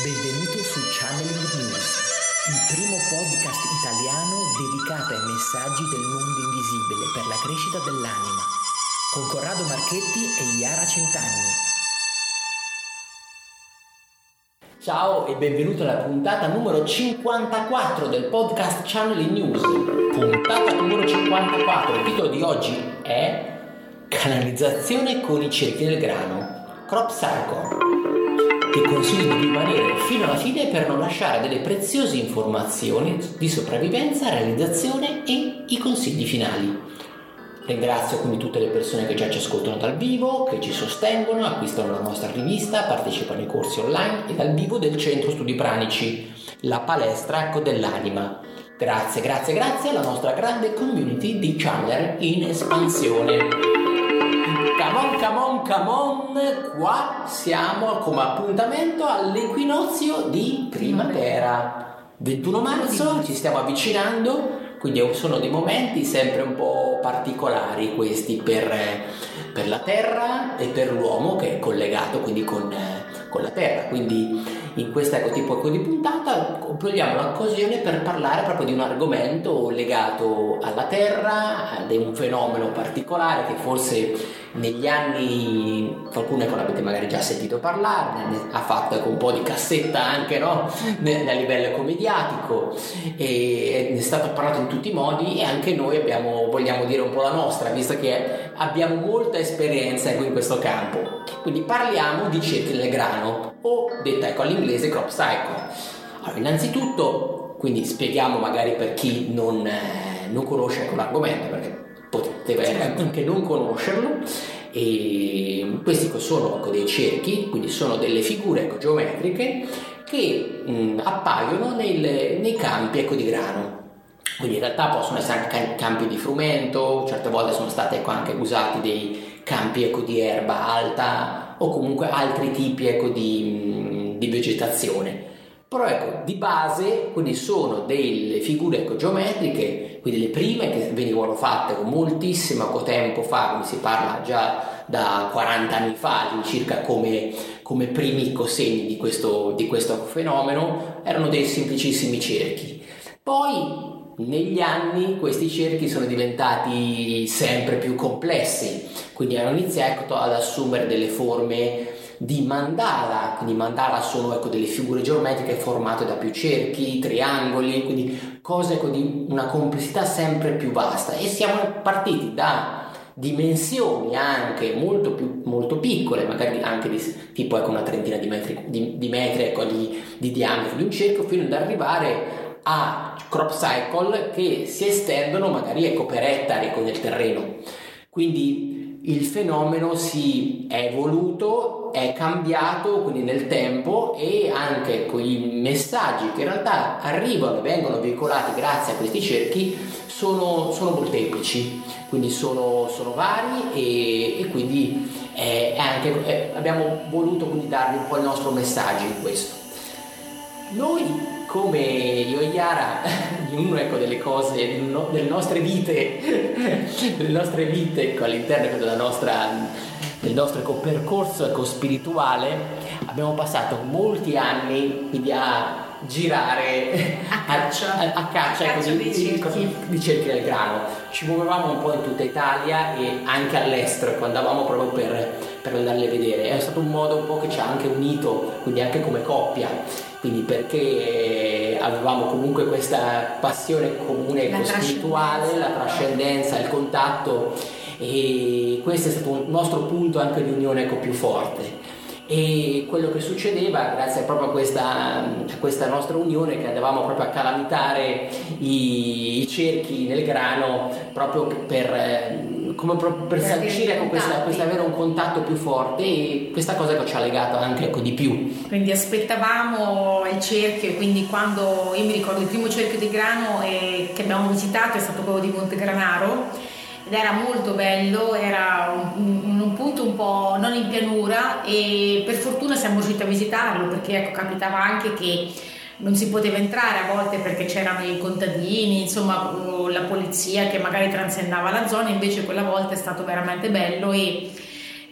Benvenuto su Channeling News, il primo podcast italiano dedicato ai messaggi del mondo invisibile per la crescita dell'anima, con Corrado Marchetti e Iara Centanni. Ciao e benvenuto alla puntata numero 54 del podcast Channeling News. Puntata numero 54, il titolo di oggi è Canalizzazione con i cerchi del grano, Crop Cycle ti consiglio di rimanere fino alla fine per non lasciare delle preziose informazioni di sopravvivenza, realizzazione e i consigli finali. Ringrazio quindi tutte le persone che già ci ascoltano dal vivo, che ci sostengono, acquistano la nostra rivista, partecipano ai corsi online e dal vivo del Centro Studi Pranici, la palestra ecco, dell'anima. Grazie, grazie, grazie alla nostra grande community di Chandler in espansione. On, come on, qua siamo come appuntamento all'equinozio di primavera. 21 marzo ci stiamo avvicinando, quindi sono dei momenti sempre un po' particolari questi per, per la Terra e per l'uomo che è collegato quindi con, con la Terra. Quindi in questa ecco, tipo di puntata cogliamo l'occasione per parlare proprio di un argomento legato alla Terra, di un fenomeno particolare che forse negli anni qualcuno ecco, l'avete magari già sentito parlare, ha fatto ecco, un po' di cassetta anche no? a livello mediatico e è stato parlato in tutti i modi e anche noi abbiamo, vogliamo dire un po' la nostra, visto che abbiamo molta esperienza ecco, in questo campo. Quindi parliamo di cerchi del grano o detta ecco, all'inglese crop cycle. Allora, innanzitutto, quindi spieghiamo magari per chi non, eh, non conosce ecco, l'argomento, perché certo. anche non conoscerlo. E questi sono ecco, dei cerchi, quindi sono delle figure ecco, geometriche che mh, appaiono nel, nei campi ecco, di grano. Quindi in realtà possono essere anche campi di frumento, certe volte sono stati ecco, anche usati dei campi ecco, di erba alta o comunque altri tipi ecco, di, di vegetazione. Però ecco, di base, quindi sono delle figure ecco, geometriche, quindi le prime che venivano fatte con moltissimo tempo fa, quindi si parla già da 40 anni fa, circa come, come primi segni di questo, di questo fenomeno, erano dei semplicissimi cerchi. Poi negli anni questi cerchi sono diventati sempre più complessi, quindi hanno iniziato ad assumere delle forme di mandala, quindi mandala sono ecco, delle figure geometriche formate da più cerchi, triangoli, quindi cose ecco, di una complessità sempre più vasta e siamo partiti da dimensioni anche molto, più, molto piccole, magari anche di, tipo ecco, una trentina di metri, di, di, metri ecco, di, di diametro di un cerchio, fino ad arrivare a crop cycle che si estendono magari ecco, per ettari ecco, nel terreno. Quindi il fenomeno si è evoluto, è cambiato quindi nel tempo e anche quei messaggi che in realtà arrivano e vengono veicolati grazie a questi cerchi sono, sono molteplici, quindi sono, sono vari e, e quindi eh, anche, eh, abbiamo voluto quindi darvi un po' il nostro messaggio in questo. Noi come io e Chiara, in una ecco, delle cose, delle nostre vite, delle nostre vite ecco, all'interno della nostra, del nostro ecco, percorso ecco, spirituale, abbiamo passato molti anni quindi a girare a caccia, a, a caccia, a caccia di, dei cerchi. di cerchi del grano. Ci muovevamo un po' in tutta Italia e anche all'estero, ecco, andavamo proprio per, per andarle a vedere. È stato un modo un po' che ci ha anche unito, quindi anche come coppia, quindi perché avevamo comunque questa passione comune la spirituale, la trascendenza, il contatto e questo è stato un nostro punto anche di unione ecco, più forte. E quello che succedeva grazie proprio a questa, a questa nostra unione che andavamo proprio a calamitare i, i cerchi nel grano proprio per, come proprio per, per sancire con questa, questa, avere un contatto più forte e questa cosa che ci ha legato anche ecco, di più. Quindi aspettavamo il cerchio e quindi quando io mi ricordo il primo cerchio di grano eh, che abbiamo visitato è stato quello di Montegranaro ed era molto bello, era un, un, punto un po' non in pianura e per fortuna siamo riusciti a visitarlo perché ecco, capitava anche che non si poteva entrare a volte perché c'erano i contadini, insomma la polizia che magari transennava la zona, invece quella volta è stato veramente bello e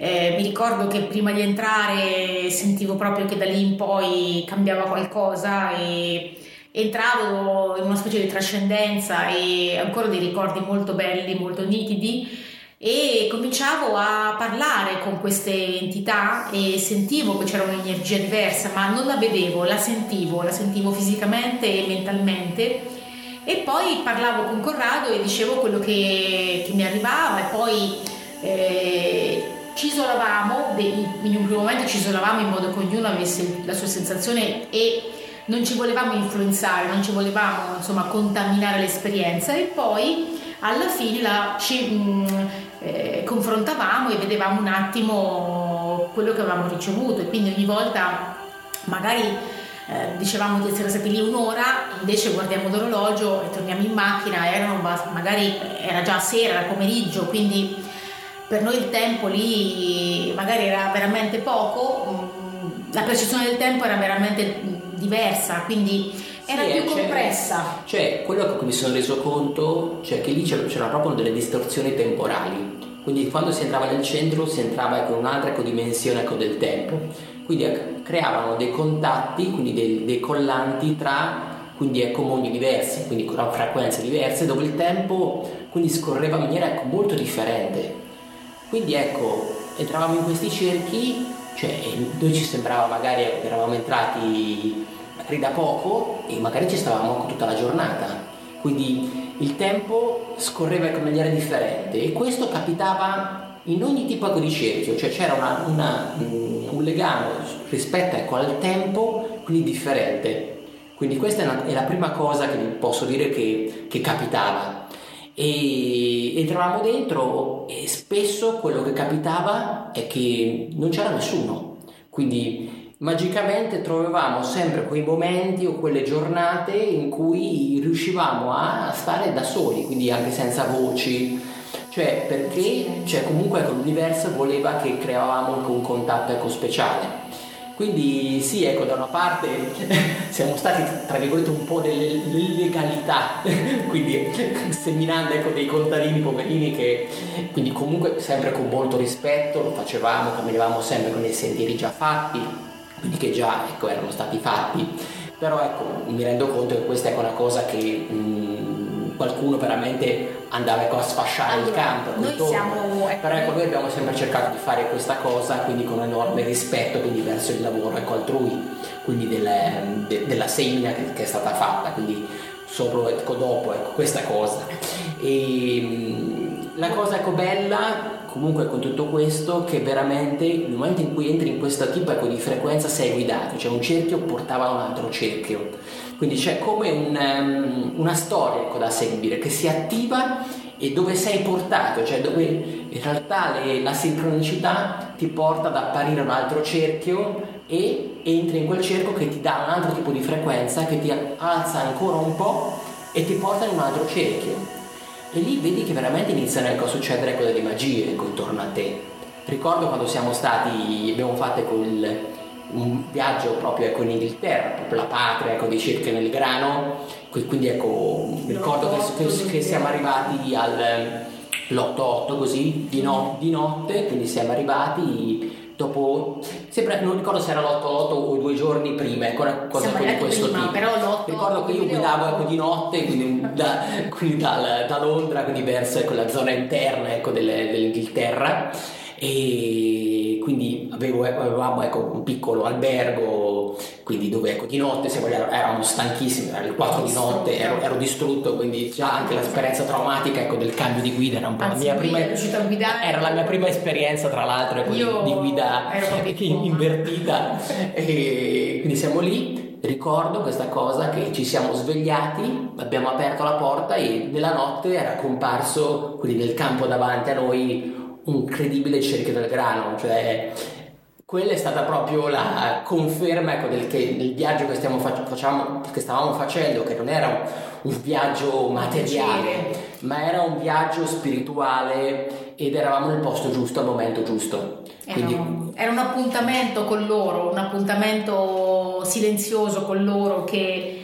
Eh, mi ricordo che prima di entrare sentivo proprio che da lì in poi cambiava qualcosa e entravo in una specie di trascendenza e ancora dei ricordi molto belli, molto nitidi e cominciavo a parlare con queste entità e sentivo che c'era un'energia diversa, ma non la vedevo, la sentivo, la sentivo fisicamente e mentalmente. E poi parlavo con Corrado e dicevo quello che, che mi arrivava e poi eh, ci isolavamo, in un primo momento ci isolavamo in modo che ognuno avesse la sua sensazione e non ci volevamo influenzare, non ci volevamo insomma contaminare l'esperienza. E poi alla fine la, ci mh, mm, eh, confrontavamo e vedevamo un attimo quello che avevamo ricevuto. E quindi ogni volta magari eh, dicevamo di essere stati lì un'ora, invece guardiamo l'orologio e torniamo in macchina, erano, magari era già sera, era pomeriggio, quindi per noi il tempo lì magari era veramente poco, mm, la percezione del tempo era veramente diversa, quindi era sì, più eh, compressa. Cioè, quello che mi sono reso conto, cioè che lì c'erano proprio delle distorsioni temporali. Quindi quando si entrava nel centro si entrava con un'altra dimensione ecco, del tempo. Quindi creavano dei contatti, quindi dei, dei collanti tra quindi ecco mondi diversi, quindi con frequenze diverse, dove il tempo quindi scorreva in maniera ecco, molto differente. Quindi ecco, entravamo in questi cerchi, cioè noi ci sembrava magari ecco, eravamo entrati magari da poco e magari ci stavamo tutta la giornata. Quindi il tempo scorreva in maniera differente e questo capitava in ogni tipo di cerchio, cioè c'era una, una, un legame rispetto ecco, al tempo quindi differente. Quindi questa è, una, è, la prima cosa che posso dire che, che capitava. E entravamo dentro e spesso quello che capitava è che non c'era nessuno. Quindi magicamente trovavamo sempre quei momenti o quelle giornate in cui riuscivamo a stare da soli, quindi anche senza voci, cioè perché cioè comunque l'universo voleva che creavamo un contatto ecco, speciale. Quindi sì, ecco, da una parte siamo stati, tra virgolette, un po' dell'illegalità, quindi seminando ecco, dei contadini poverini che, quindi comunque sempre con molto rispetto lo facevamo, camminavamo sempre con i sentieri già fatti, quindi che già ecco, erano stati fatti, però ecco, mi rendo conto che questa è una cosa che mh, qualcuno veramente andava ecco, a sfasciare allora, il campo. Noi siamo, ecco, però ecco, noi abbiamo sempre cercato di fare questa cosa, quindi con enorme rispetto quindi, verso il lavoro ecco, altrui, quindi del, de, della semina che, che, è stata fatta, quindi sopra ecco, dopo ecco, questa cosa. E, la cosa ecco, bella comunque con tutto questo che veramente nel momento in cui entri in questo tipo ecco, di frequenza sei guidato, cioè un cerchio portava a un altro cerchio, quindi c'è come un, um, una storia ecco, da seguire che si attiva e dove sei portato, cioè dove in realtà le, la sincronicità ti porta ad apparire un altro cerchio e entri in quel cerchio che ti dà un altro tipo di frequenza che ti alza ancora un po' e ti porta in un altro cerchio e lì vedi che veramente iniziano ecco, a succedere quelle di magie ecco, intorno a te. Ricordo quando siamo stati, abbiamo fatto ecco, il, un viaggio proprio ecco, in Inghilterra, proprio la patria ecco, dei circhi nel grano, quindi ecco, ricordo che, che, che siamo arrivati all'8-8 così, di, no, di notte, quindi siamo arrivati dopo sempre, non ricordo se era l'8-8 o due giorni prima ecco una cosa di questo prima, tipo. però l'8, ricordo che io guidavo ecco, di notte quindi, da, quindi dal, da Londra quindi verso ecco, la zona interna ecco, dell'Inghilterra e quindi avevo, avevamo ecco, un piccolo albergo quindi dove ecco, di notte se vogliamo, eravamo stanchissimi erano le 4 di notte ero, ero, distrutto quindi già anche l'esperienza traumatica ecco, del cambio di guida era un po' Anzi, la mia prima era la mia prima esperienza tra l'altro ecco, di, di, guida invertita. E quindi siamo lì. Ricordo questa cosa che ci siamo svegliati abbiamo aperto la porta e nella notte era comparso quindi nel campo davanti a noi un credibile cerchio del grano, cioè quella è stata proprio la conferma ecco, del, che del viaggio che, facciamo, che, stavamo facendo, che non era un, un, viaggio materiale, ma era un viaggio spirituale ed eravamo nel posto giusto al momento giusto. Quindi... Era, un, era un appuntamento con loro, un appuntamento silenzioso con loro che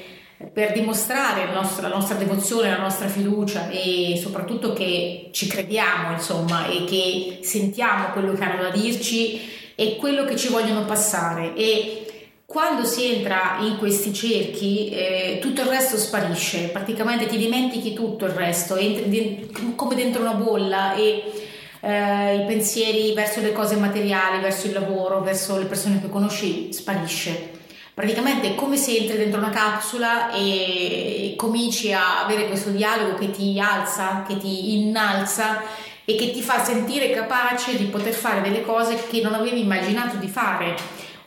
per dimostrare nostro, la nostra devozione, la nostra fiducia e soprattutto che ci crediamo, insomma, e che sentiamo quello che hanno da dirci e quello che ci vogliono passare. E quando si entra in questi cerchi, eh, tutto il resto sparisce, praticamente ti dimentichi tutto il resto, entri come dentro una bolla e eh, i pensieri verso le cose materiali, verso il lavoro, verso le persone che conosci sparisce praticamente è come se entri dentro una capsula e cominci a avere questo dialogo che ti alza, che ti innalza e che ti fa sentire capace di poter fare delle cose che non avevi immaginato di fare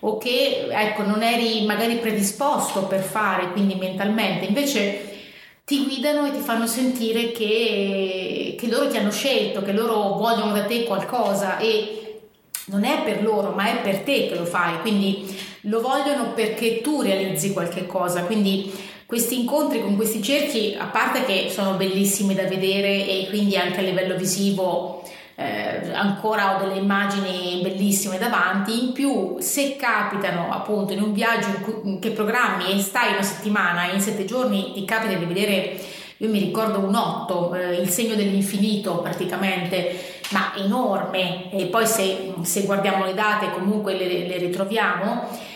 o che ecco, non eri magari predisposto per fare, quindi mentalmente, invece ti guidano e ti fanno sentire che, che loro ti hanno scelto, che loro vogliono da te qualcosa e non è per loro, ma è per te che lo fai, quindi lo vogliono perché tu realizzi qualche cosa, quindi questi incontri con questi cerchi, a parte che sono bellissimi da vedere e quindi anche a livello visivo eh, ancora ho delle immagini bellissime davanti, in più se capitano appunto in un viaggio che programmi e stai una settimana, in sette giorni ti capita di vedere, io mi ricordo un otto, eh, il segno dell'infinito praticamente, ma enorme, e poi se, se guardiamo le date comunque le, le ritroviamo,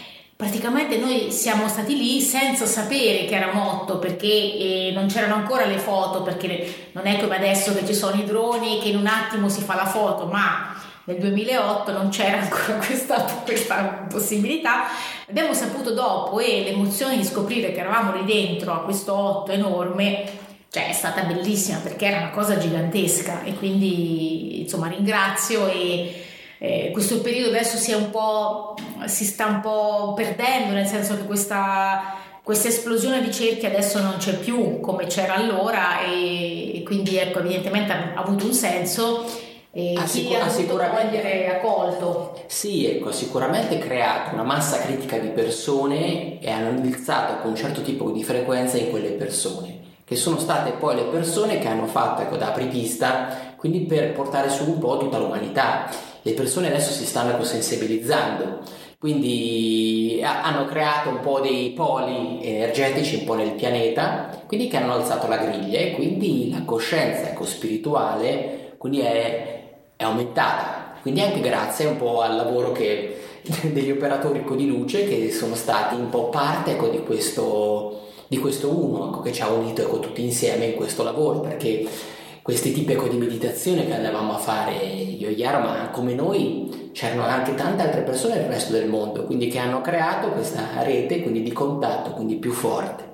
praticamente noi siamo stati lì senza sapere che era 8 perché eh, non c'erano ancora le foto, perché non è come adesso che ci sono i droni che in un attimo si fa la foto, ma nel 2008 non c'era ancora questa, questa possibilità. Abbiamo saputo dopo e l'emozione di scoprire che eravamo lì dentro a questo 8 enorme cioè è stata bellissima perché era una cosa gigantesca e quindi insomma ringrazio e eh, questo periodo adesso si, un si sta un po' perdendo nel senso che questa, questa esplosione di cerchi adesso non c'è più come c'era allora e, e quindi ecco evidentemente ha, avuto un senso e ha, sicur- ha sicuramente accolto. Sì, ecco, ha sicuramente creato una massa critica di persone e hanno iniziato con un certo tipo di frequenza in quelle persone che sono state poi le persone che hanno fatto ecco, da apripista, quindi per portare su un po' tutta l'umanità. Le persone adesso si stanno ecco, sensibilizzando, quindi hanno creato un po' dei poli energetici un po' nel pianeta, quindi che hanno alzato la griglia e quindi la coscienza ecco, spirituale quindi è, è aumentata. Quindi anche grazie un po' al lavoro che, degli operatori di luce che sono stati un po' parte ecco, di questo di questo uno ecco, che ci ha unito ecco, tutti insieme in questo lavoro perché questi tipi di meditazione che andavamo a fare io e Chiara ma come noi c'erano anche tante altre persone nel resto del mondo quindi che hanno creato questa rete quindi di contatto quindi più forte.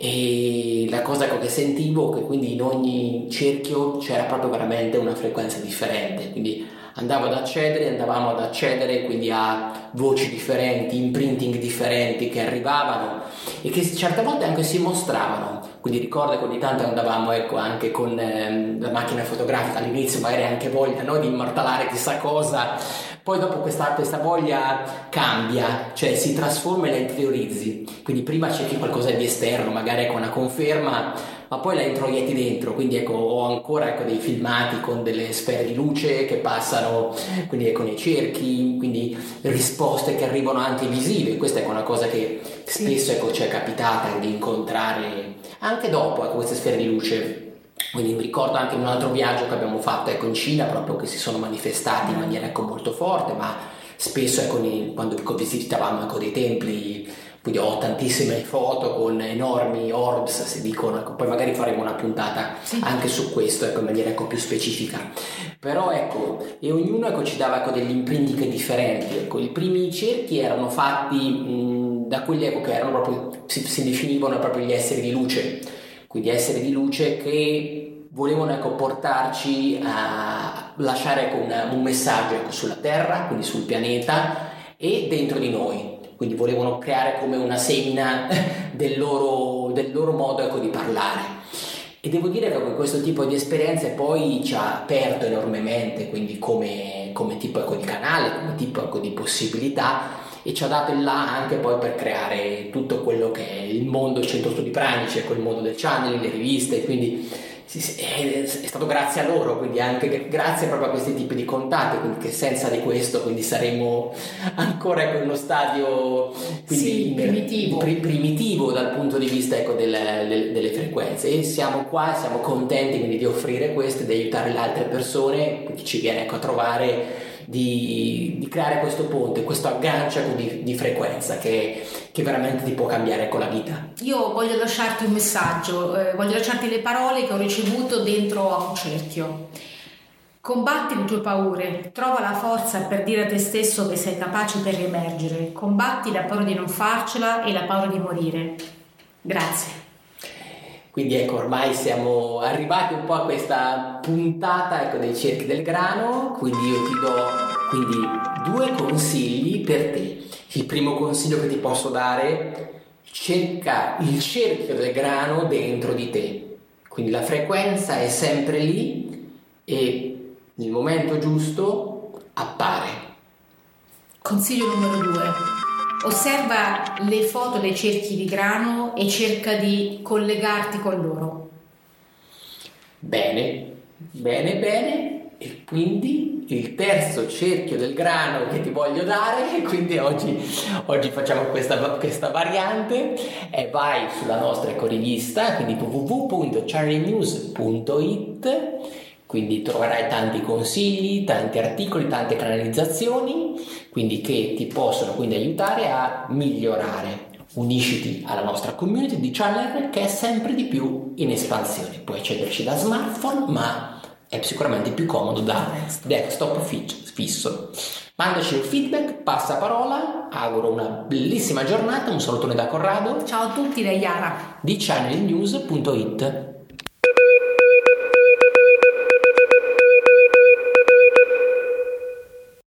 E la cosa che sentivo che quindi in ogni cerchio c'era proprio veramente una frequenza differente quindi andavo ad accedere, andavamo ad accedere quindi a voci differenti, imprinting differenti che arrivavano e che certe volte anche si mostravano. Quindi ricordo che ogni tanto andavamo ecco, anche con ehm, la macchina fotografica all'inizio, magari anche voglia no, di immortalare chissà cosa, poi dopo questa, questa, voglia cambia, cioè si trasforma e la interiorizzi. Quindi prima cerchi qualcosa di esterno, magari con una conferma, ma poi la introietti dentro, quindi ecco, ho ancora ecco, dei filmati con delle sfere di luce che passano, quindi ecco, nei cerchi, quindi risposte che arrivano anche visive, questa è una cosa che spesso ecco, ci è capitata di incontrare anche dopo ecco, queste sfere di luce. Quindi mi ricordo anche un altro viaggio che abbiamo fatto ecco, in Cina, proprio che si sono manifestati in maniera ecco, molto forte, ma spesso ecco, quando visitavamo ecco, dei templi quindi ho tantissime foto con enormi orbs, si dicono, ecco, poi magari faremo una puntata sì. anche su questo, ecco, in maniera ecco, più specifica. Però ecco, e ognuno ecco, ci dava ecco, degli imprinting differenti, ecco, i primi cerchi erano fatti mh, da quelli ecco, che erano proprio, si, si definivano proprio gli esseri di luce, quindi esseri di luce che volevano ecco, portarci a lasciare ecco, un, un, messaggio ecco, sulla Terra, quindi sul pianeta e dentro di noi quindi volevano creare come una semina del loro, del loro modo ecco, di parlare. E devo dire che questo tipo di esperienze poi ci ha aperto enormemente, quindi come, come tipo ecco, di canale, come tipo ecco, di possibilità e ci ha dato il là anche poi per creare tutto quello che è il mondo centro studi pranici, ecco il mondo del channel, le riviste, quindi è, stato grazie a loro, quindi anche grazie proprio a questi tipi di contatti, quindi che senza di questo quindi saremmo ancora in uno stadio sì, primitivo. Pri, primitivo. dal punto di vista ecco, delle, delle, delle, frequenze e siamo qua, siamo contenti quindi di offrire questo e di aiutare le altre persone, chi ci viene ecco, a trovare di, di, creare questo ponte, questo aggancio di, di frequenza che, che, veramente ti può cambiare con la vita. Io voglio lasciarti un messaggio, eh, voglio lasciarti le parole che ho ricevuto dentro a un cerchio. Combatti le tue paure, trova la forza per dire a te stesso che sei capace per riemergere, combatti la paura di non farcela e la paura di morire. Grazie. Quindi ecco, ormai siamo arrivati un po' a questa puntata ecco, dei cerchi del grano, quindi io ti do quindi, due consigli per te. Il primo consiglio che ti posso dare, cerca il cerchio del grano dentro di te. Quindi la frequenza è sempre lì e nel momento giusto appare. Consiglio numero due Osserva le foto dei cerchi di grano e cerca di collegarti con loro. Bene, bene, bene. E quindi il terzo cerchio del grano che ti voglio dare, e quindi oggi, oggi facciamo questa, questa, variante, e vai sulla nostra ecorivista, quindi www.charlienews.it quindi troverai tanti consigli, tanti articoli, tante canalizzazioni, quindi che ti possono quindi aiutare a migliorare. Unisciti alla nostra community di channel che è sempre di più in espansione. Puoi accederci da smartphone, ma è sicuramente più comodo da desktop fisso. Mandaci un feedback, passa parola, auguro una bellissima giornata, un salutone da Corrado. Ciao a tutti da Yara di channelnews.it.